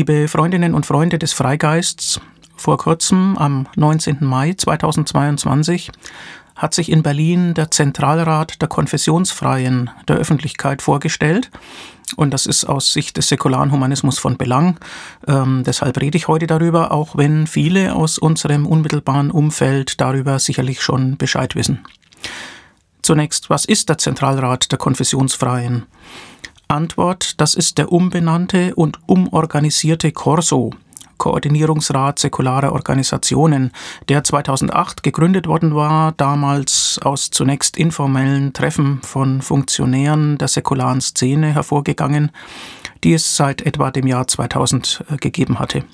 Liebe Freundinnen und Freunde des Freigeists, vor kurzem, am 19. Mai 2022, hat sich in Berlin der Zentralrat der Konfessionsfreien der Öffentlichkeit vorgestellt. Und das ist aus Sicht des säkularen Humanismus von Belang. Ähm, deshalb rede ich heute darüber, auch wenn viele aus unserem unmittelbaren Umfeld darüber sicherlich schon Bescheid wissen. Zunächst, was ist der Zentralrat der Konfessionsfreien? Antwort, das ist der umbenannte und umorganisierte Corso, Koordinierungsrat säkularer Organisationen, der 2008 gegründet worden war, damals aus zunächst informellen Treffen von Funktionären der säkularen Szene hervorgegangen, die es seit etwa dem Jahr 2000 äh, gegeben hatte.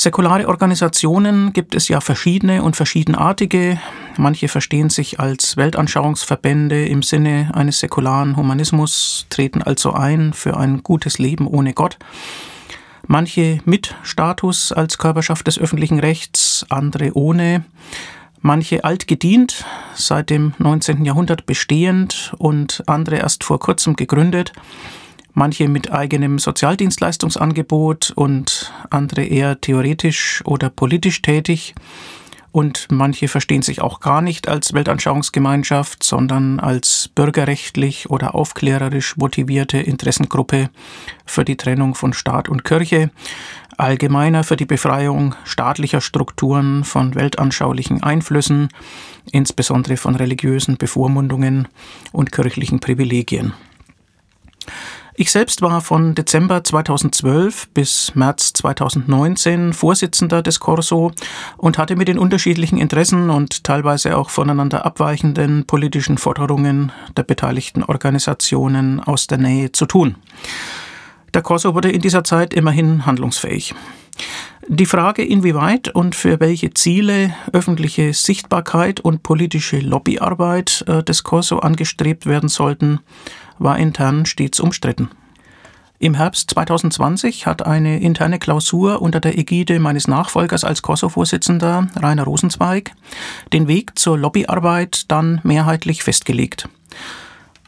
Säkulare Organisationen gibt es ja verschiedene und verschiedenartige. Manche verstehen sich als Weltanschauungsverbände im Sinne eines säkularen Humanismus, treten also ein für ein gutes Leben ohne Gott. Manche mit Status als Körperschaft des öffentlichen Rechts, andere ohne. Manche altgedient, seit dem 19. Jahrhundert bestehend und andere erst vor kurzem gegründet manche mit eigenem Sozialdienstleistungsangebot und andere eher theoretisch oder politisch tätig. Und manche verstehen sich auch gar nicht als Weltanschauungsgemeinschaft, sondern als bürgerrechtlich oder aufklärerisch motivierte Interessengruppe für die Trennung von Staat und Kirche, allgemeiner für die Befreiung staatlicher Strukturen von weltanschaulichen Einflüssen, insbesondere von religiösen Bevormundungen und kirchlichen Privilegien. Ich selbst war von Dezember 2012 bis März 2019 Vorsitzender des Corso und hatte mit den unterschiedlichen Interessen und teilweise auch voneinander abweichenden politischen Forderungen der beteiligten Organisationen aus der Nähe zu tun. Der Corso wurde in dieser Zeit immerhin handlungsfähig. Die Frage, inwieweit und für welche Ziele öffentliche Sichtbarkeit und politische Lobbyarbeit äh, des Corso angestrebt werden sollten, war intern stets umstritten. Im Herbst 2020 hat eine interne Klausur unter der Ägide meines Nachfolgers als Kosovo-Vorsitzender, Rainer Rosenzweig, den Weg zur Lobbyarbeit dann mehrheitlich festgelegt.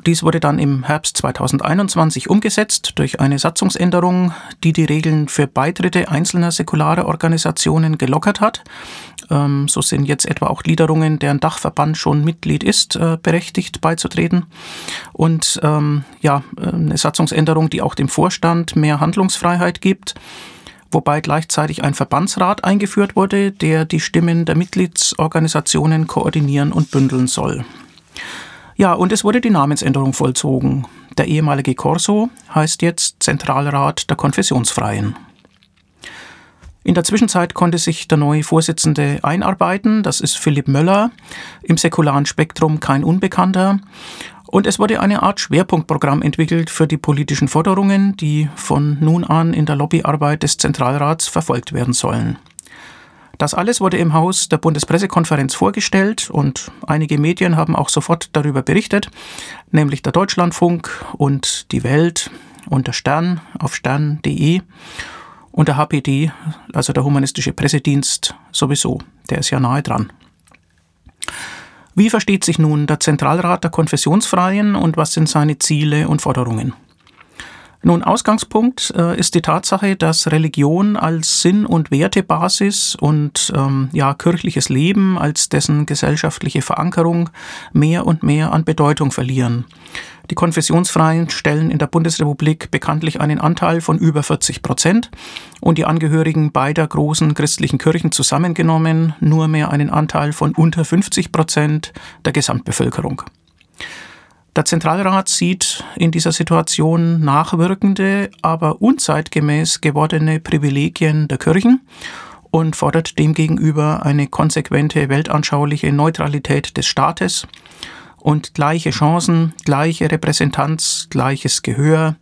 Dies wurde dann im Herbst 2021 umgesetzt durch eine Satzungsänderung, die die Regeln für Beitritte einzelner säkularer Organisationen gelockert hat. Ähm, so sind jetzt etwa auch Gliederungen, deren Dachverband schon Mitglied ist, äh, berechtigt beizutreten. Und ähm, ja, eine Satzungsänderung, die auch dem Vorstand mehr Handlungsfreiheit gibt wobei gleichzeitig ein Verbandsrat eingeführt wurde, der die Stimmen der Mitgliedsorganisationen koordinieren und bündeln soll. Ja, und es wurde die Namensänderung vollzogen. Der ehemalige Corso heißt jetzt Zentralrat der Konfessionsfreien. In der Zwischenzeit konnte sich der neue Vorsitzende einarbeiten, das ist Philipp Möller, im säkularen Spektrum kein Unbekannter. Und es wurde eine Art Schwerpunktprogramm entwickelt für die politischen Forderungen, die von nun an in der Lobbyarbeit des Zentralrats verfolgt werden sollen. Das alles wurde im Haus der Bundespressekonferenz vorgestellt und einige Medien haben auch sofort darüber berichtet, nämlich der Deutschlandfunk und die Welt und der Stern auf stern.de und der HPD, also der Humanistische Pressedienst sowieso, der ist ja nahe dran. Wie versteht sich nun der Zentralrat der Konfessionsfreien und was sind seine Ziele und Forderungen? Nun, Ausgangspunkt äh, ist die Tatsache, dass Religion als Sinn- und Wertebasis und ähm, ja, kirchliches Leben als dessen gesellschaftliche Verankerung mehr und mehr an Bedeutung verlieren. Die Konfessionsfreien stellen in der Bundesrepublik bekanntlich einen Anteil von über 40 Prozent und die Angehörigen beider großen christlichen Kirchen zusammengenommen nur mehr einen Anteil von unter 50 Prozent der Gesamtbevölkerung. Der Zentralrat sieht in dieser Situation nachwirkende, aber unzeitgemäß gewordene Privilegien der Kirchen und fordert demgegenüber eine konsequente weltanschauliche Neutralität des Staates und gleiche Chancen, gleiche Repräsentanz, gleiches Gehör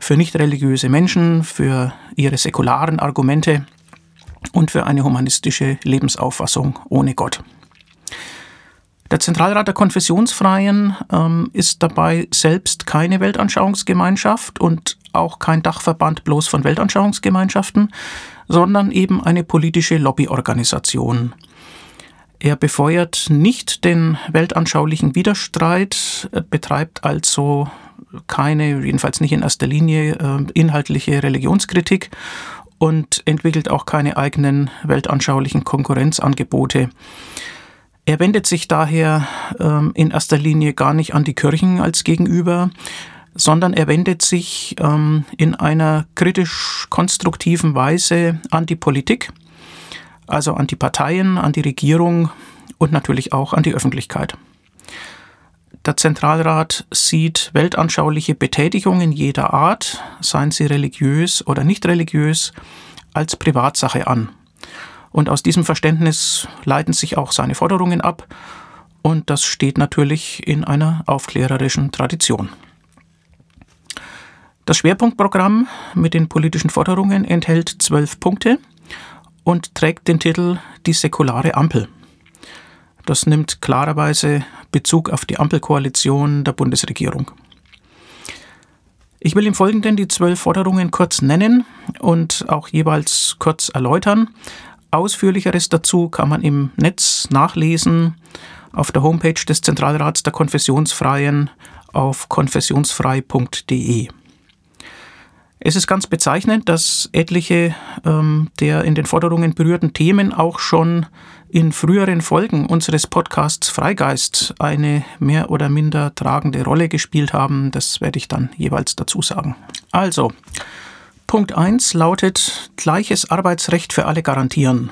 für nicht religiöse Menschen, für ihre säkularen Argumente und für eine humanistische Lebensauffassung ohne Gott. Der Zentralrat der Konfessionsfreien ähm, ist dabei selbst keine Weltanschauungsgemeinschaft und auch kein Dachverband bloß von Weltanschauungsgemeinschaften, sondern eben eine politische Lobbyorganisation. Er befeuert nicht den weltanschaulichen Widerstreit, betreibt also keine, jedenfalls nicht in erster Linie, äh, inhaltliche Religionskritik und entwickelt auch keine eigenen weltanschaulichen Konkurrenzangebote. Er wendet sich daher ähm, in erster Linie gar nicht an die Kirchen als Gegenüber, sondern er wendet sich ähm, in einer kritisch-konstruktiven Weise an die Politik, also an die Parteien, an die Regierung und natürlich auch an die Öffentlichkeit. Der Zentralrat sieht weltanschauliche Betätigungen jeder Art, seien sie religiös oder nicht religiös, als Privatsache an. Und aus diesem Verständnis leiten sich auch seine Forderungen ab, und das steht natürlich in einer aufklärerischen Tradition. Das Schwerpunktprogramm mit den politischen Forderungen enthält zwölf Punkte und trägt den Titel Die säkulare Ampel. Das nimmt klarerweise Bezug auf die Ampelkoalition der Bundesregierung. Ich will im Folgenden die zwölf Forderungen kurz nennen und auch jeweils kurz erläutern. Ausführlicheres dazu kann man im Netz nachlesen auf der Homepage des Zentralrats der Konfessionsfreien auf konfessionsfrei.de. Es ist ganz bezeichnend, dass etliche ähm, der in den Forderungen berührten Themen auch schon in früheren Folgen unseres Podcasts Freigeist eine mehr oder minder tragende Rolle gespielt haben. Das werde ich dann jeweils dazu sagen. Also, Punkt 1 lautet gleiches Arbeitsrecht für alle garantieren.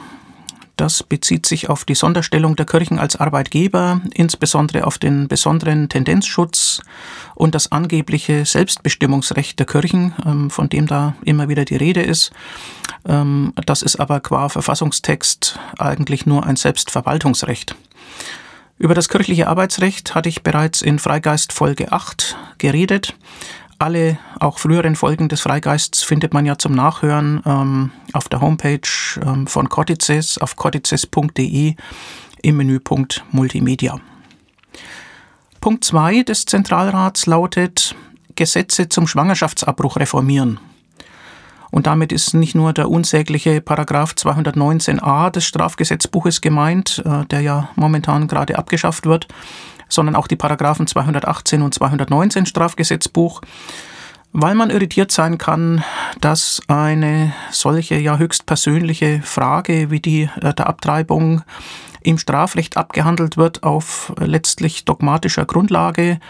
Das bezieht sich auf die Sonderstellung der Kirchen als Arbeitgeber, insbesondere auf den besonderen Tendenzschutz und das angebliche Selbstbestimmungsrecht der Kirchen, ähm, von dem da immer wieder die Rede ist. Ähm, das ist aber qua Verfassungstext eigentlich nur ein Selbstverwaltungsrecht. Über das kirchliche Arbeitsrecht hatte ich bereits in Freigeist Folge 8 geredet. Alle auch früheren Folgen des Freigeists findet man ja zum Nachhören ähm, auf der Homepage ähm, von Cortices auf cortices.de im Menüpunkt Multimedia. Punkt 2 des Zentralrats lautet Gesetze zum Schwangerschaftsabbruch reformieren. Und damit ist nicht nur der unsägliche Paragraph 219a des Strafgesetzbuches gemeint, äh, der ja momentan gerade abgeschafft wird, sondern auch die Paragraphen 218 und 219 Strafgesetzbuch, weil man irritiert sein kann, dass eine solche ja höchst persönliche Frage wie die äh, der Abtreibung im Strafrecht abgehandelt wird auf letztlich dogmatischer Grundlage,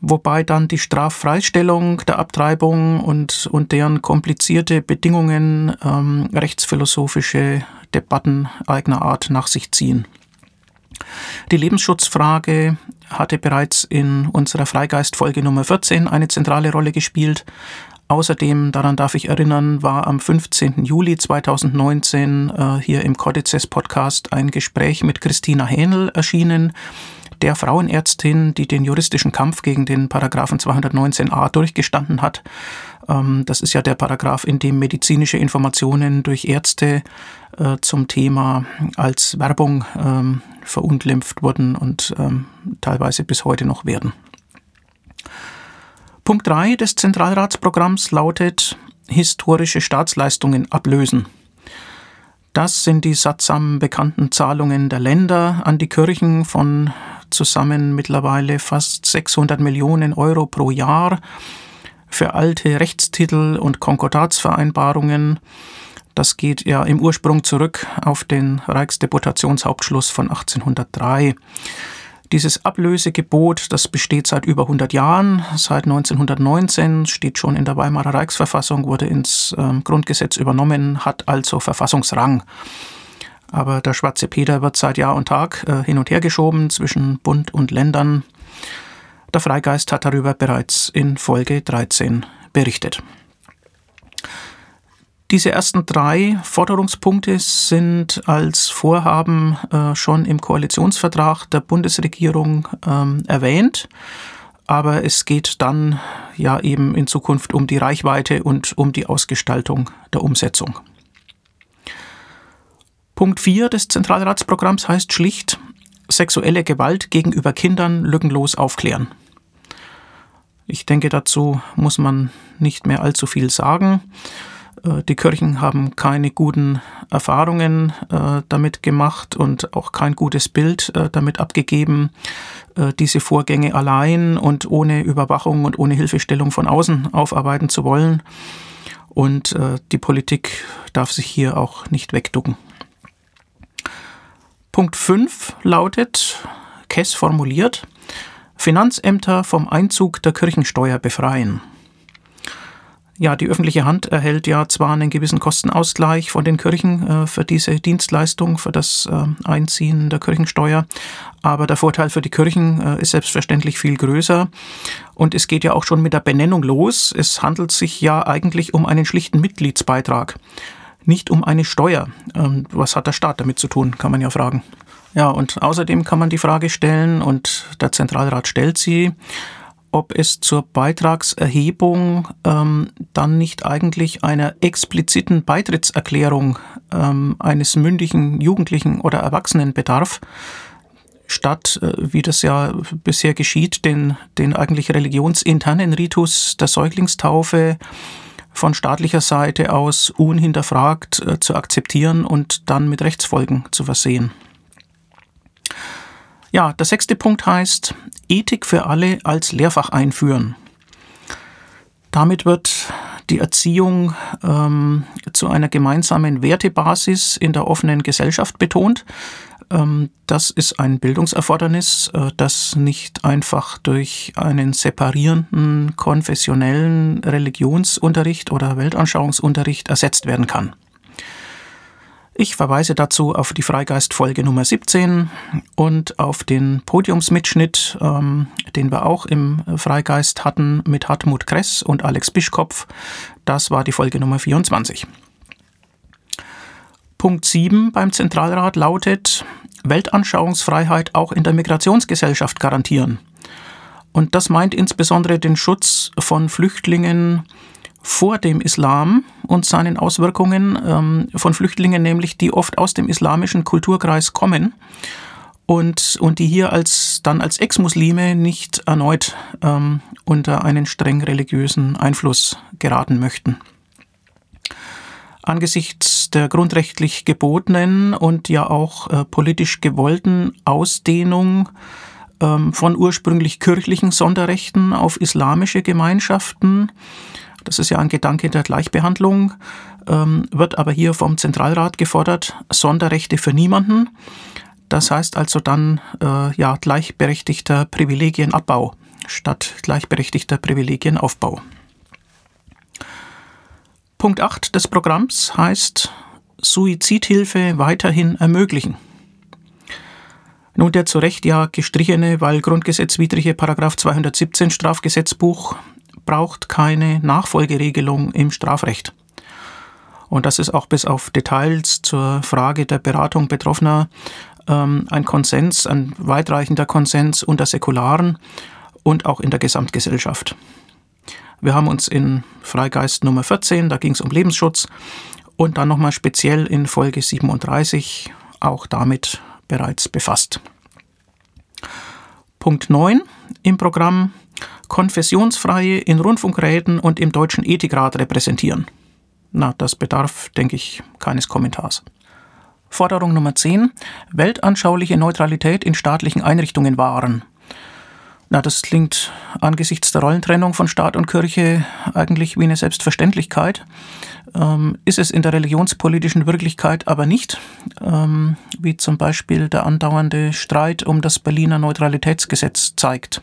wobei dann die Straffreistellung der Abtreibung und, und deren komplizierte Bedingungen ähm, rechtsphilosophische Debatten eigener Art nach sich ziehen. Die Lebensschutzfrage hatte bereits in unserer Freigeist-Folge Nummer 14 eine zentrale Rolle gespielt. Außerdem, daran darf ich erinnern, war am 15. Juli 2019 äh, hier im Codices Podcast ein Gespräch mit Christina Hähnel erschienen, der Frauenärztin, die den juristischen Kampf gegen den Paragraphen 219a durchgestanden hat. Ähm, das ist ja der Paragraph, in dem medizinische Informationen durch Ärzte äh, zum Thema als Werbung ähm, verunglimpft wurden und ähm, teilweise bis heute noch werden. Punkt 3 des Zentralratsprogramms lautet historische Staatsleistungen ablösen. Das sind die sattsam bekannten Zahlungen der Länder an die Kirchen von zusammen mittlerweile fast 600 Millionen Euro pro Jahr für alte Rechtstitel und Konkordatsvereinbarungen. Das geht ja im Ursprung zurück auf den Reichsdeputationshauptschluss von 1803. Dieses Ablösegebot, das besteht seit über 100 Jahren, seit 1919, steht schon in der Weimarer Reichsverfassung, wurde ins äh, Grundgesetz übernommen, hat also Verfassungsrang. Aber der schwarze Peter wird seit Jahr und Tag äh, hin und her geschoben zwischen Bund und Ländern. Der Freigeist hat darüber bereits in Folge 13 berichtet. Diese ersten drei Forderungspunkte sind als Vorhaben äh, schon im Koalitionsvertrag der Bundesregierung ähm, erwähnt. Aber es geht dann ja eben in Zukunft um die Reichweite und um die Ausgestaltung der Umsetzung. Punkt 4 des Zentralratsprogramms heißt schlicht sexuelle Gewalt gegenüber Kindern lückenlos aufklären. Ich denke, dazu muss man nicht mehr allzu viel sagen. Äh, die Kirchen haben keine guten Erfahrungen äh, damit gemacht und auch kein gutes Bild äh, damit abgegeben, diese Vorgänge allein und ohne Überwachung und ohne Hilfestellung von außen aufarbeiten zu wollen. Und die Politik darf sich hier auch nicht wegducken. Punkt 5 lautet, Kess formuliert, Finanzämter vom Einzug der Kirchensteuer befreien. Ja, die öffentliche Hand erhält ja zwar einen gewissen Kostenausgleich von den Kirchen äh, für diese Dienstleistung, für das äh, Einziehen der Kirchensteuer, aber der Vorteil für die Kirchen äh, ist selbstverständlich viel größer. Und es geht ja auch schon mit der Benennung los. Es handelt sich ja eigentlich um einen schlichten Mitgliedsbeitrag, nicht um eine Steuer. Ähm, was hat der Staat damit zu tun, kann man ja fragen. Ja, und außerdem kann man die Frage stellen, und der Zentralrat stellt sie, ob es zur Beitragserhebung ähm, dann nicht eigentlich einer expliziten Beitrittserklärung ähm, eines mündigen Jugendlichen oder Erwachsenen bedarf, statt, äh, wie das ja bisher geschieht, den, den eigentlich religionsinternen Ritus der Säuglingstaufe von staatlicher Seite aus unhinterfragt äh, zu akzeptieren und dann mit Rechtsfolgen zu versehen. Ja, der sechste Punkt heißt Ethik für alle als Lehrfach einführen. Damit wird die Erziehung ähm, zu einer gemeinsamen Wertebasis in der offenen Gesellschaft betont. Ähm, das ist ein Bildungserfordernis, äh, das nicht einfach durch einen separierenden konfessionellen Religionsunterricht oder Weltanschauungsunterricht ersetzt werden kann. Ich verweise dazu auf die Freigeist-Folge Nummer 17 und auf den Podiumsmitschnitt, ähm, den wir auch im Freigeist hatten mit Hartmut Kress und Alex Bischkopf. Das war die Folge Nummer 24. Punkt 7 beim Zentralrat lautet Weltanschauungsfreiheit auch in der Migrationsgesellschaft garantieren. Und das meint insbesondere den Schutz von Flüchtlingen, vor dem Islam und seinen Auswirkungen ähm, von Flüchtlingen, nämlich die oft aus dem islamischen Kulturkreis kommen und, und die hier als dann als Ex-Muslime nicht erneut ähm, unter einen streng religiösen Einfluss geraten möchten. Angesichts der grundrechtlich gebotenen und ja auch äh, politisch gewollten Ausdehnung ähm, von ursprünglich kirchlichen Sonderrechten auf islamische Gemeinschaften das ist ja ein Gedanke der Gleichbehandlung, ähm, wird aber hier vom Zentralrat gefordert, Sonderrechte für niemanden. Das heißt also dann äh, ja gleichberechtigter Privilegienabbau statt gleichberechtigter Privilegienaufbau. Punkt 8 des Programms heißt Suizidhilfe weiterhin ermöglichen. Nun der zu Recht ja gestrichene, weil grundgesetzwidrige Paragraph 217 Strafgesetzbuch braucht keine Nachfolgeregelung im Strafrecht. Und das ist auch bis auf Details zur Frage der Beratung Betroffener ähm, ein Konsens, ein weitreichender Konsens unter Säkularen und auch in der Gesamtgesellschaft. Wir haben uns in Freigeist Nummer 14, da ging es um Lebensschutz, und dann nochmal speziell in Folge 37 auch damit bereits befasst. Punkt 9 im Programm Konfessionsfreie in Rundfunkräten und im Deutschen Ethikrat repräsentieren. Na, das bedarf, denke ich, keines Kommentars. Forderung Nummer 10. Weltanschauliche Neutralität in staatlichen Einrichtungen wahren. Na, das klingt angesichts der Rollentrennung von Staat und Kirche eigentlich wie eine Selbstverständlichkeit. Ähm, ist es in der religionspolitischen Wirklichkeit aber nicht, ähm, wie zum Beispiel der andauernde Streit um das Berliner Neutralitätsgesetz zeigt.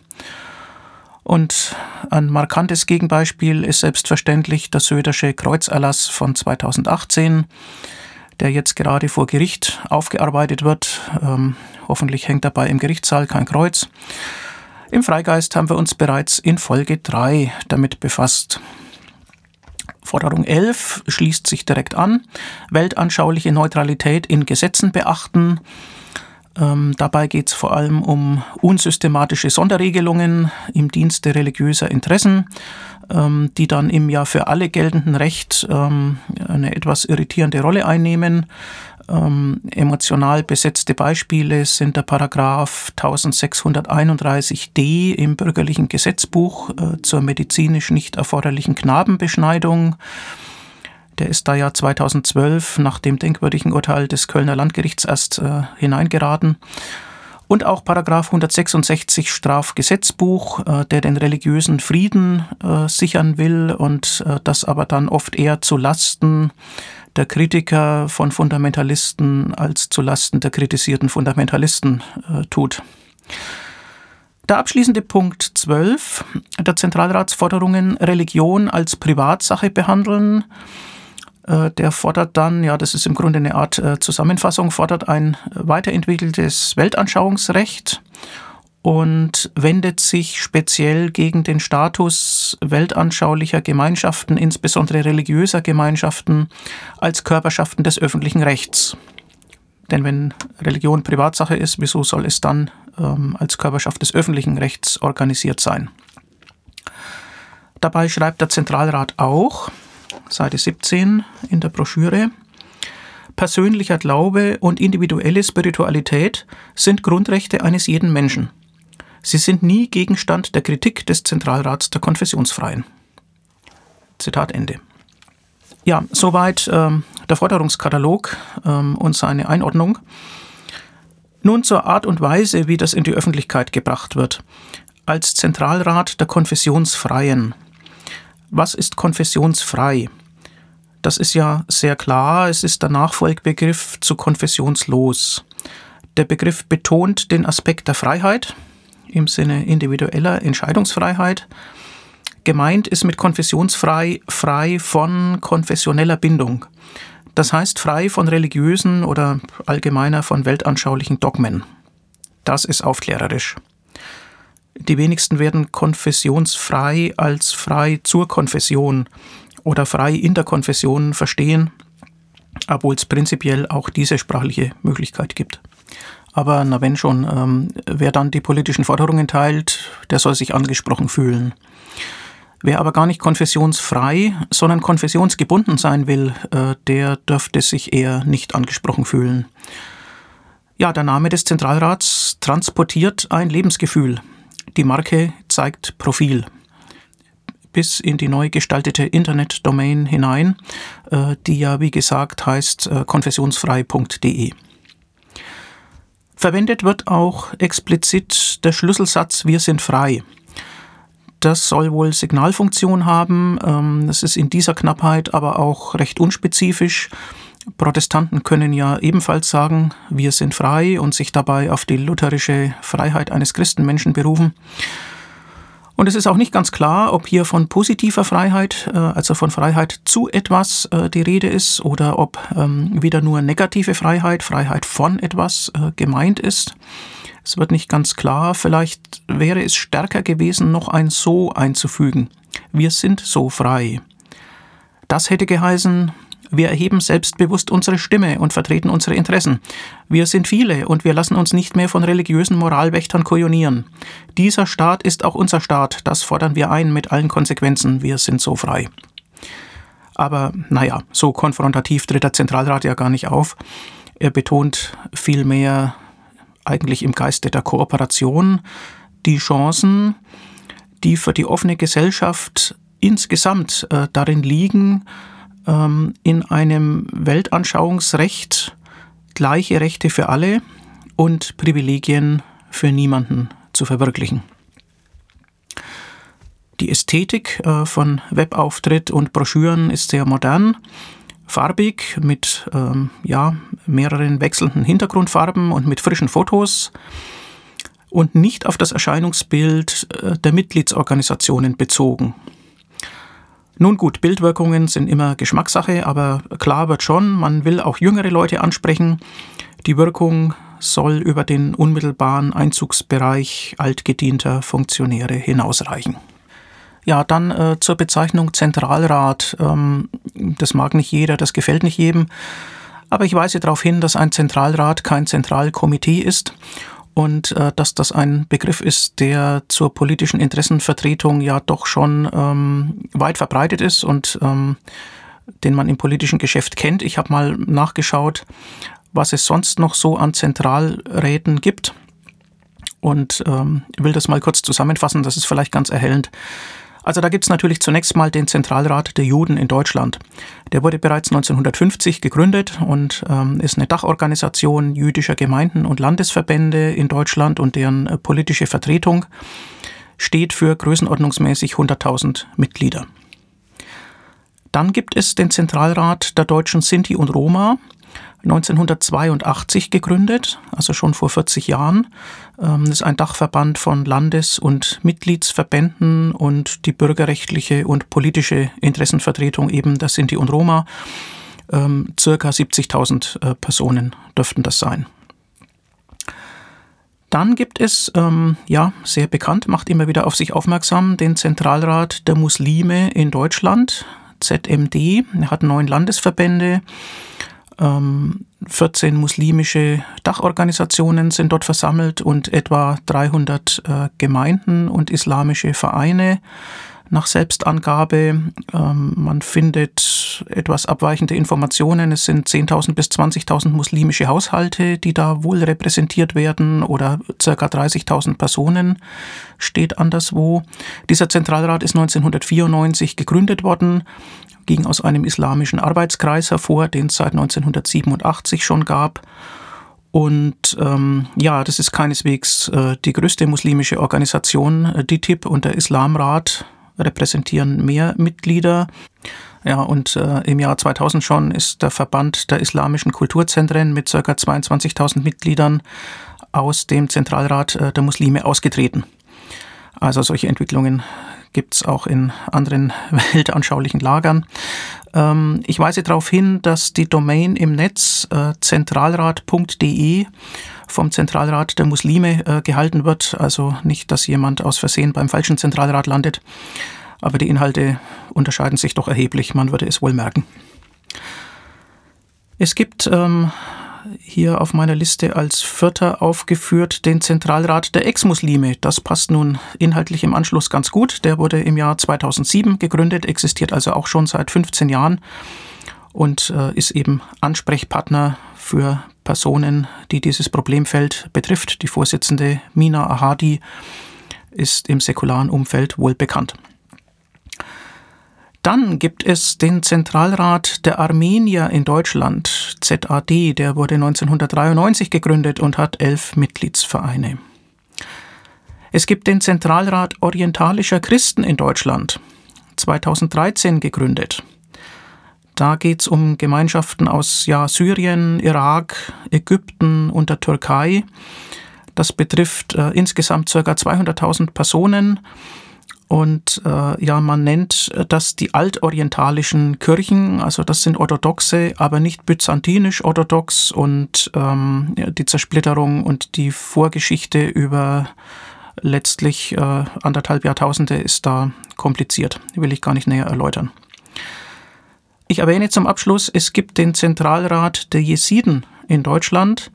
Und ein markantes Gegenbeispiel ist selbstverständlich der Södersche Kreuzerlass von 2018, der jetzt gerade vor Gericht aufgearbeitet wird. Ähm, hoffentlich hängt dabei im Gerichtssaal kein Kreuz. Im Freigeist haben wir uns bereits in Folge 3 damit befasst. Forderung 11 schließt sich direkt an. Weltanschauliche Neutralität in Gesetzen beachten. Ähm, dabei geht es vor allem um unsystematische Sonderregelungen im Dienste religiöser Interessen, ähm, die dann im ja für alle geltenden Recht ähm, eine etwas irritierende Rolle einnehmen. Ähm, emotional besetzte Beispiele sind der Paragraph 1631d im bürgerlichen Gesetzbuch äh, zur medizinisch nicht erforderlichen Knabenbeschneidung Der ist da ja 2012 nach dem denkwürdigen Urteil des Kölner Landgerichts erst äh, hineingeraten. Und auch Paragraph 166 Strafgesetzbuch, äh, der den religiösen Frieden äh, sichern will und äh, das aber dann oft eher zu Lasten der Kritiker von Fundamentalisten als zu Lasten der kritisierten Fundamentalisten äh, tut. Der abschließende Punkt 12 der Zentralratsforderungen Religion als Privatsache behandeln. Äh, der fordert dann, ja, das ist im Grunde eine Art äh, Zusammenfassung, fordert ein weiterentwickeltes Weltanschauungsrecht und wendet sich speziell gegen den Status weltanschaulicher Gemeinschaften, insbesondere religiöser Gemeinschaften, als Körperschaften des öffentlichen Rechts. Denn wenn Religion Privatsache ist, wieso soll es dann ähm, als Körperschaft des öffentlichen Rechts organisiert sein? Dabei schreibt der Zentralrat auch, Seite 17 in der Broschüre, persönlicher Glaube und individuelle Spiritualität sind Grundrechte eines jeden Menschen. Sie sind nie Gegenstand der Kritik des Zentralrats der Konfessionsfreien. Zitat Ende. Ja, soweit ähm, der Forderungskatalog ähm, und seine Einordnung. Nun zur Art und Weise, wie das in die Öffentlichkeit gebracht wird. Als Zentralrat der Konfessionsfreien. Was ist konfessionsfrei? Das ist ja sehr klar, es ist der Nachfolgebegriff zu konfessionslos. Der Begriff betont den Aspekt der Freiheit im Sinne individueller Entscheidungsfreiheit Gemeint ist mit konfessionsfrei frei von konfessioneller Bindung. Das heißt frei von religiösen oder allgemeiner von weltanschaulichen Dogmen. Das ist aufklärerisch. Die wenigsten werden konfessionsfrei als frei zur Konfession oder frei in der Konfession verstehen, obwohl es prinzipiell auch diese sprachliche Möglichkeit gibt. Aber na wenn schon, ähm, wer dann die politischen Forderungen teilt, der soll sich angesprochen fühlen. Wer aber gar nicht konfessionsfrei, sondern konfessionsgebunden sein will, äh, der dürfte sich eher nicht angesprochen fühlen. Ja, der Name des Zentralrats transportiert ein Lebensgefühl. Die Marke zeigt Profil. Bis in die neu gestaltete Internetdomain hinein, äh, die ja wie gesagt heißt äh, konfessionsfrei.de. Verwendet wird auch explizit der Schlüsselsatz Wir sind frei. Das soll wohl Signalfunktion haben. Ähm, das ist in dieser Knappheit aber auch recht unspezifisch. Protestanten können ja ebenfalls sagen, wir sind frei und sich dabei auf die lutherische Freiheit eines Christenmenschen berufen. Und es ist auch nicht ganz klar, ob hier von positiver Freiheit, äh, also von Freiheit zu etwas äh, die Rede ist oder ob ähm, wieder nur negative Freiheit, Freiheit von etwas äh, gemeint ist. Es wird nicht ganz klar, vielleicht wäre es stärker gewesen, noch ein So einzufügen. Wir sind so frei. Das hätte geheißen, wir erheben selbstbewusst unsere Stimme und vertreten unsere Interessen. Wir sind viele und wir lassen uns nicht mehr von religiösen Moralwächtern kujonieren. Dieser Staat ist auch unser Staat, das fordern wir ein mit allen Konsequenzen. Wir sind so frei. Aber naja, so konfrontativ tritt der Zentralrat ja gar nicht auf. Er betont vielmehr eigentlich im Geiste der Kooperation die Chancen, die für die offene Gesellschaft insgesamt äh, darin liegen, ähm, in einem Weltanschauungsrecht gleiche Rechte für alle und Privilegien für niemanden zu verwirklichen. Die Ästhetik äh, von Webauftritt und Broschüren ist sehr modern farbig mit ähm, ja, mehreren wechselnden Hintergrundfarben und mit frischen Fotos und nicht auf das Erscheinungsbild äh, der Mitgliedsorganisationen bezogen. Nun gut, Bildwirkungen sind immer Geschmackssache, aber klar wird schon, man will auch jüngere Leute ansprechen. Die Wirkung soll über den unmittelbaren Einzugsbereich altgedienter Funktionäre hinausreichen. Ja, dann äh, zur Bezeichnung Zentralrat. Ähm, das mag nicht jeder, das gefällt nicht jedem. Aber ich weise darauf hin, dass ein Zentralrat kein Zentralkomitee ist und äh, dass das ein Begriff ist, der zur politischen Interessenvertretung ja doch schon ähm, weit verbreitet ist und ähm, den man im politischen Geschäft kennt. Ich habe mal nachgeschaut, was es sonst noch so an Zentralräten gibt und ähm, will das mal kurz zusammenfassen. Das ist vielleicht ganz erhellend. Also da gibt es natürlich zunächst mal den Zentralrat der Juden in Deutschland. Der wurde bereits 1950 gegründet und ähm, ist eine Dachorganisation jüdischer Gemeinden und Landesverbände in Deutschland und deren äh, politische Vertretung steht für größenordnungsmäßig 100.000 Mitglieder. Dann gibt es den Zentralrat der deutschen Sinti und Roma, 1982 gegründet, also schon vor 40 Jahren. Ähm, das ist ein Dachverband von Landes- und Mitgliedsverbänden und die bürgerrechtliche und politische Interessenvertretung eben der Sinti und Roma. Ähm, circa 70.000 äh, Personen dürften das sein. Dann gibt es, ähm, ja, sehr bekannt, macht immer wieder auf sich aufmerksam, den Zentralrat der Muslime in Deutschland, ZMD. Er hat neun Landesverbände. 14 ähm, muslimische Dachorganisationen sind dort versammelt und etwa 300 äh, Gemeinden und islamische Vereine nach Selbstangabe. Ähm, man findet etwas abweichende Informationen. Es sind 10.000 bis 20.000 muslimische Haushalte, die da wohl repräsentiert werden oder circa 30.000 Personen steht anderswo. Dieser Zentralrat ist 1994 gegründet worden, ging aus einem islamischen Arbeitskreis hervor, den es seit 1987 schon gab. Und ähm, ja, das ist keineswegs äh, die größte muslimische Organisation. Äh, DITIB und der Islamrat repräsentieren mehr Mitglieder. Ja, und äh, im Jahr 2000 schon ist der Verband der islamischen Kulturzentren mit ca. 22.000 Mitgliedern aus dem Zentralrat äh, der Muslime ausgetreten. Also solche Entwicklungen gibt es auch in anderen weltanschaulichen Lagern. Ähm, ich weise darauf hin, dass die Domain im Netz äh, zentralrat.de vom Zentralrat der Muslime äh, gehalten wird. Also nicht, dass jemand aus Versehen beim falschen Zentralrat landet. Aber die Inhalte unterscheiden sich doch erheblich. Man würde es wohl merken. Es gibt ähm, hier auf meiner Liste als vierter aufgeführt den Zentralrat der Ex-Muslime. Das passt nun inhaltlich im Anschluss ganz gut. Der wurde im Jahr 2007 gegründet, existiert also auch schon seit 15 Jahren und äh, ist eben Ansprechpartner für Personen, die dieses Problemfeld betrifft. Die Vorsitzende Mina Ahadi ist im säkularen Umfeld wohl bekannt. Dann gibt es den Zentralrat der Armenier in Deutschland, ZAD, der wurde 1993 gegründet und hat elf Mitgliedsvereine. Es gibt den Zentralrat orientalischer Christen in Deutschland, 2013 gegründet. Da geht es um Gemeinschaften aus ja, Syrien, Irak, Ägypten und der Türkei. Das betrifft äh, insgesamt ca. 200.000 Personen und äh, ja, man nennt das die altorientalischen Kirchen, also das sind orthodoxe, aber nicht byzantinisch orthodox und ähm, die Zersplitterung und die Vorgeschichte über letztlich äh, anderthalb Jahrtausende ist da kompliziert, will ich gar nicht näher erläutern. Ich erwähne zum Abschluss, es gibt den Zentralrat der Jesiden in Deutschland.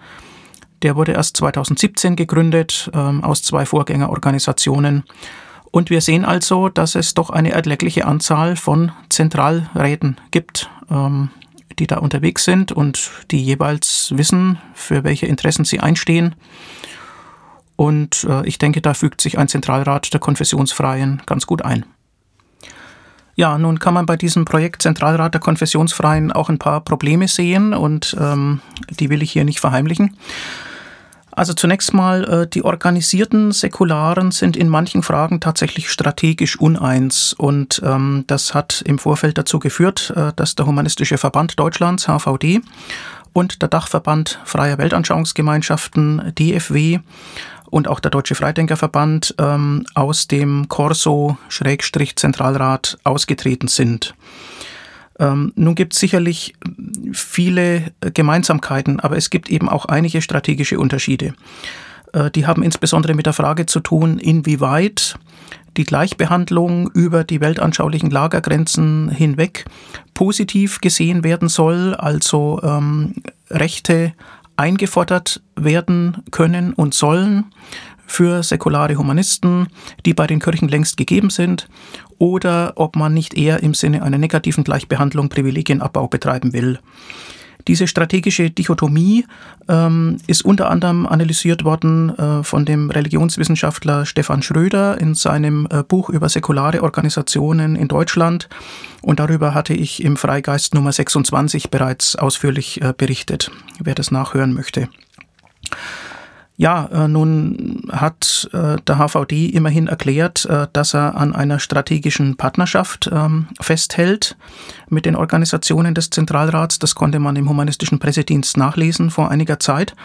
Der wurde erst 2017 gegründet ähm, aus zwei Vorgängerorganisationen. Und wir sehen also, dass es doch eine erkleckliche Anzahl von Zentralräten gibt, ähm, die da unterwegs sind und die jeweils wissen, für welche Interessen sie einstehen. Und äh, ich denke, da fügt sich ein Zentralrat der Konfessionsfreien ganz gut ein. Ja, nun kann man bei diesem Projekt Zentralrat der Konfessionsfreien auch ein paar Probleme sehen und ähm, die will ich hier nicht verheimlichen. Also zunächst mal, äh, die organisierten Säkularen sind in manchen Fragen tatsächlich strategisch uneins. Und ähm, das hat im Vorfeld dazu geführt, äh, dass der Humanistische Verband Deutschlands, HVD, und der Dachverband Freier Weltanschauungsgemeinschaften, DFW, und auch der Deutsche Freidenkerverband ähm, aus dem Corso-Zentralrat ausgetreten sind. Ähm, nun gibt es sicherlich viele Gemeinsamkeiten, aber es gibt eben auch einige strategische Unterschiede. Äh, die haben insbesondere mit der Frage zu tun, inwieweit die Gleichbehandlung über die weltanschaulichen Lagergrenzen hinweg positiv gesehen werden soll, also ähm, Rechte eingefordert werden können und sollen für säkulare Humanisten, die bei den Kirchen längst gegeben sind, oder ob man nicht eher im Sinne einer negativen Gleichbehandlung Privilegienabbau betreiben will. Diese strategische Dichotomie ähm, ist unter anderem analysiert worden äh, von dem Religionswissenschaftler Stefan Schröder in seinem äh, Buch über säkulare Organisationen in Deutschland. Und darüber hatte ich im Freigeist Nummer 26 bereits ausführlich äh, berichtet, wer das nachhören möchte. Ja, äh, nun hat äh, der HVD immerhin erklärt, äh, dass er an einer strategischen Partnerschaft ähm, festhält mit den Organisationen des Zentralrats. Das konnte man im humanistischen Pressedienst nachlesen vor einiger Zeit.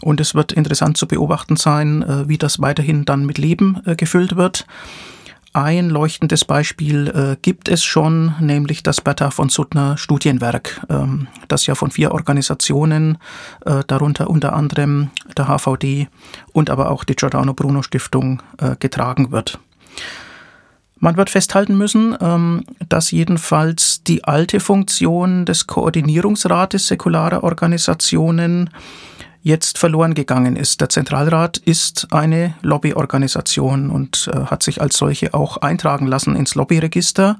Und es wird interessant zu beobachten sein, wie das weiterhin dann mit Leben gefüllt wird. Ein leuchtendes Beispiel äh, gibt es schon, nämlich das Bertha von Suttner Studienwerk, ähm, das ja von vier Organisationen, äh, darunter unter anderem der HVD und aber auch die Giordano Bruno Stiftung, äh, getragen wird. Man wird festhalten müssen, ähm, dass jedenfalls die alte Funktion des Koordinierungsrates säkularer Organisationen jetzt verloren gegangen ist. Der Zentralrat ist eine Lobbyorganisation und äh, hat sich als solche auch eintragen lassen ins Lobbyregister.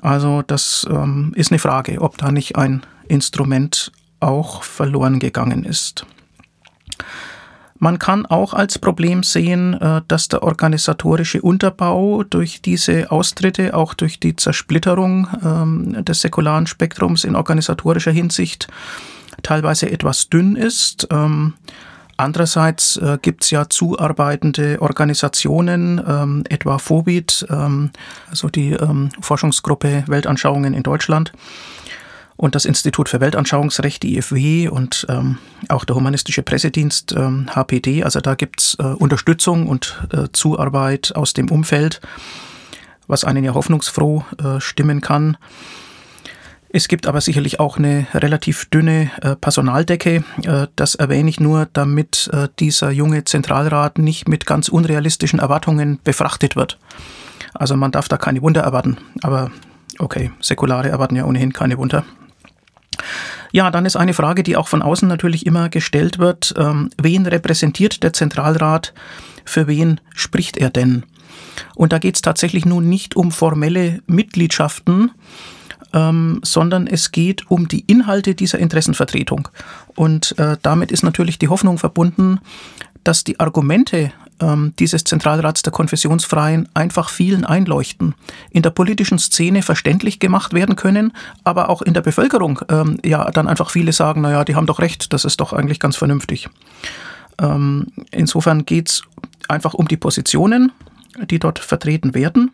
Also das ähm, ist eine Frage, ob da nicht ein Instrument auch verloren gegangen ist. Man kann auch als Problem sehen, äh, dass der organisatorische Unterbau durch diese Austritte, auch durch die Zersplitterung ähm, des säkularen Spektrums in organisatorischer Hinsicht teilweise etwas dünn ist. Ähm, Andererseits äh, gibt es ja zuarbeitende Organisationen, ähm, etwa Phobit, ähm, also die ähm, Forschungsgruppe Weltanschauungen in Deutschland und das Institut für Weltanschauungsrecht, IFW und ähm, auch der Humanistische Pressedienst HPD. Ähm, also da gibt es äh, Unterstützung und äh, Zuarbeit aus dem Umfeld, was einen ja hoffnungsfroh äh, stimmen kann. Es gibt aber sicherlich auch eine relativ dünne äh, Personaldecke. Äh, das erwähne ich nur, damit äh, dieser junge Zentralrat nicht mit ganz unrealistischen Erwartungen befrachtet wird. Also man darf da keine Wunder erwarten. Aber okay, Säkulare erwarten ja ohnehin keine Wunder. Ja, dann ist eine Frage, die auch von außen natürlich immer gestellt wird. Ähm, wen repräsentiert der Zentralrat? Für wen spricht er denn? Und da geht es tatsächlich nun nicht um formelle Mitgliedschaften, ähm, sondern es geht um die Inhalte dieser Interessenvertretung. Und äh, damit ist natürlich die Hoffnung verbunden, dass die Argumente ähm, dieses Zentralrats der Konfessionsfreien einfach vielen einleuchten, in der politischen Szene verständlich gemacht werden können, aber auch in der Bevölkerung ähm, ja dann einfach viele sagen, naja, die haben doch recht, das ist doch eigentlich ganz vernünftig. Ähm, insofern geht es einfach um die Positionen, die dort vertreten werden.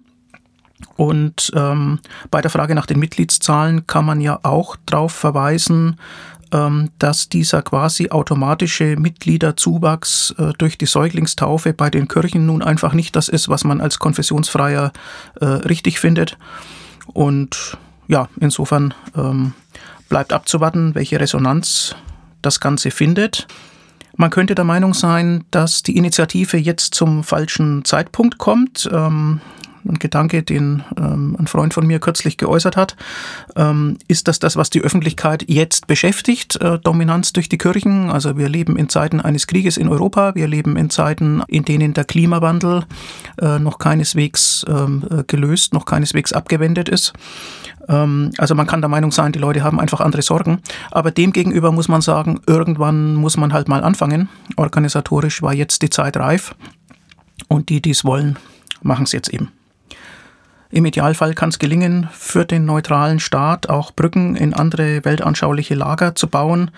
Und ähm, bei der Frage nach den Mitgliedszahlen kann man ja auch darauf verweisen, ähm, dass dieser quasi automatische Mitgliederzuwachs äh, durch die Säuglingstaufe bei den Kirchen nun einfach nicht das ist, was man als Konfessionsfreier äh, richtig findet. Und ja, insofern ähm, bleibt abzuwarten, welche Resonanz das Ganze findet. Man könnte der Meinung sein, dass die Initiative jetzt zum falschen Zeitpunkt kommt. Ähm, ein Gedanke, den ähm, ein Freund von mir kürzlich geäußert hat, ähm, ist das das, was die Öffentlichkeit jetzt beschäftigt, äh, Dominanz durch die Kirchen. Also wir leben in Zeiten eines Krieges in Europa, wir leben in Zeiten, in denen der Klimawandel äh, noch keineswegs ähm, äh, gelöst, noch keineswegs abgewendet ist. Ähm, also man kann der Meinung sein, die Leute haben einfach andere Sorgen. Aber demgegenüber muss man sagen, irgendwann muss man halt mal anfangen. Organisatorisch war jetzt die Zeit reif. Und die, die es wollen, machen es jetzt eben. Im Idealfall kann es gelingen, für den neutralen Staat auch Brücken in andere weltanschauliche Lager zu bauen.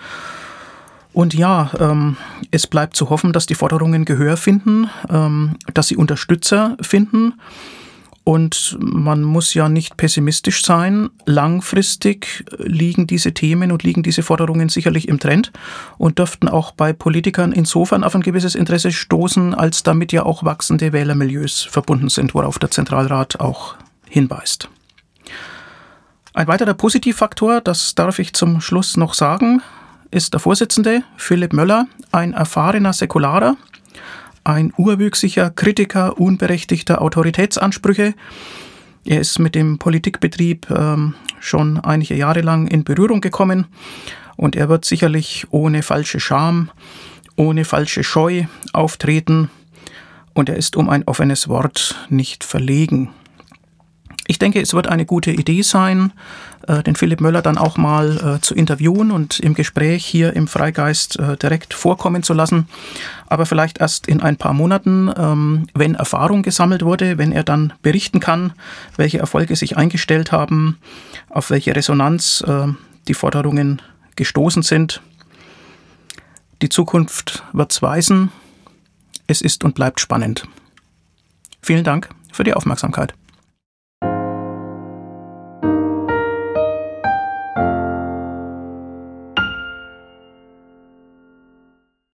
Und ja, ähm, es bleibt zu hoffen, dass die Forderungen Gehör finden, ähm, dass sie Unterstützer finden und man muss ja nicht pessimistisch sein. Langfristig liegen diese Themen und liegen diese Forderungen sicherlich im Trend und dürften auch bei Politikern insofern auf ein gewisses Interesse stoßen, als damit ja auch wachsende Wählermilieus verbunden sind, worauf der Zentralrat auch hinweist. Ein weiterer Positivfaktor, das darf ich zum Schluss noch sagen, ist der Vorsitzende Philipp Möller, ein erfahrener Säkularer, ein urwüchsiger Kritiker unberechtigter Autoritätsansprüche. Er ist mit dem Politikbetrieb ähm, schon einige Jahre lang in Berührung gekommen und er wird sicherlich ohne falsche Scham, ohne falsche Scheu auftreten und er ist um ein offenes Wort nicht verlegen. Ich denke, es wird eine gute Idee sein, äh, den Philipp Möller dann auch mal äh, zu interviewen und im Gespräch hier im Freigeist äh, direkt vorkommen zu lassen. Aber vielleicht erst in ein paar Monaten, ähm, wenn Erfahrung gesammelt wurde, wenn er dann berichten kann, welche Erfolge sich eingestellt haben, auf welche Resonanz die Forderungen gestoßen sind. Die Zukunft wird's weisen. Es ist und bleibt spannend. Vielen Dank für die Aufmerksamkeit.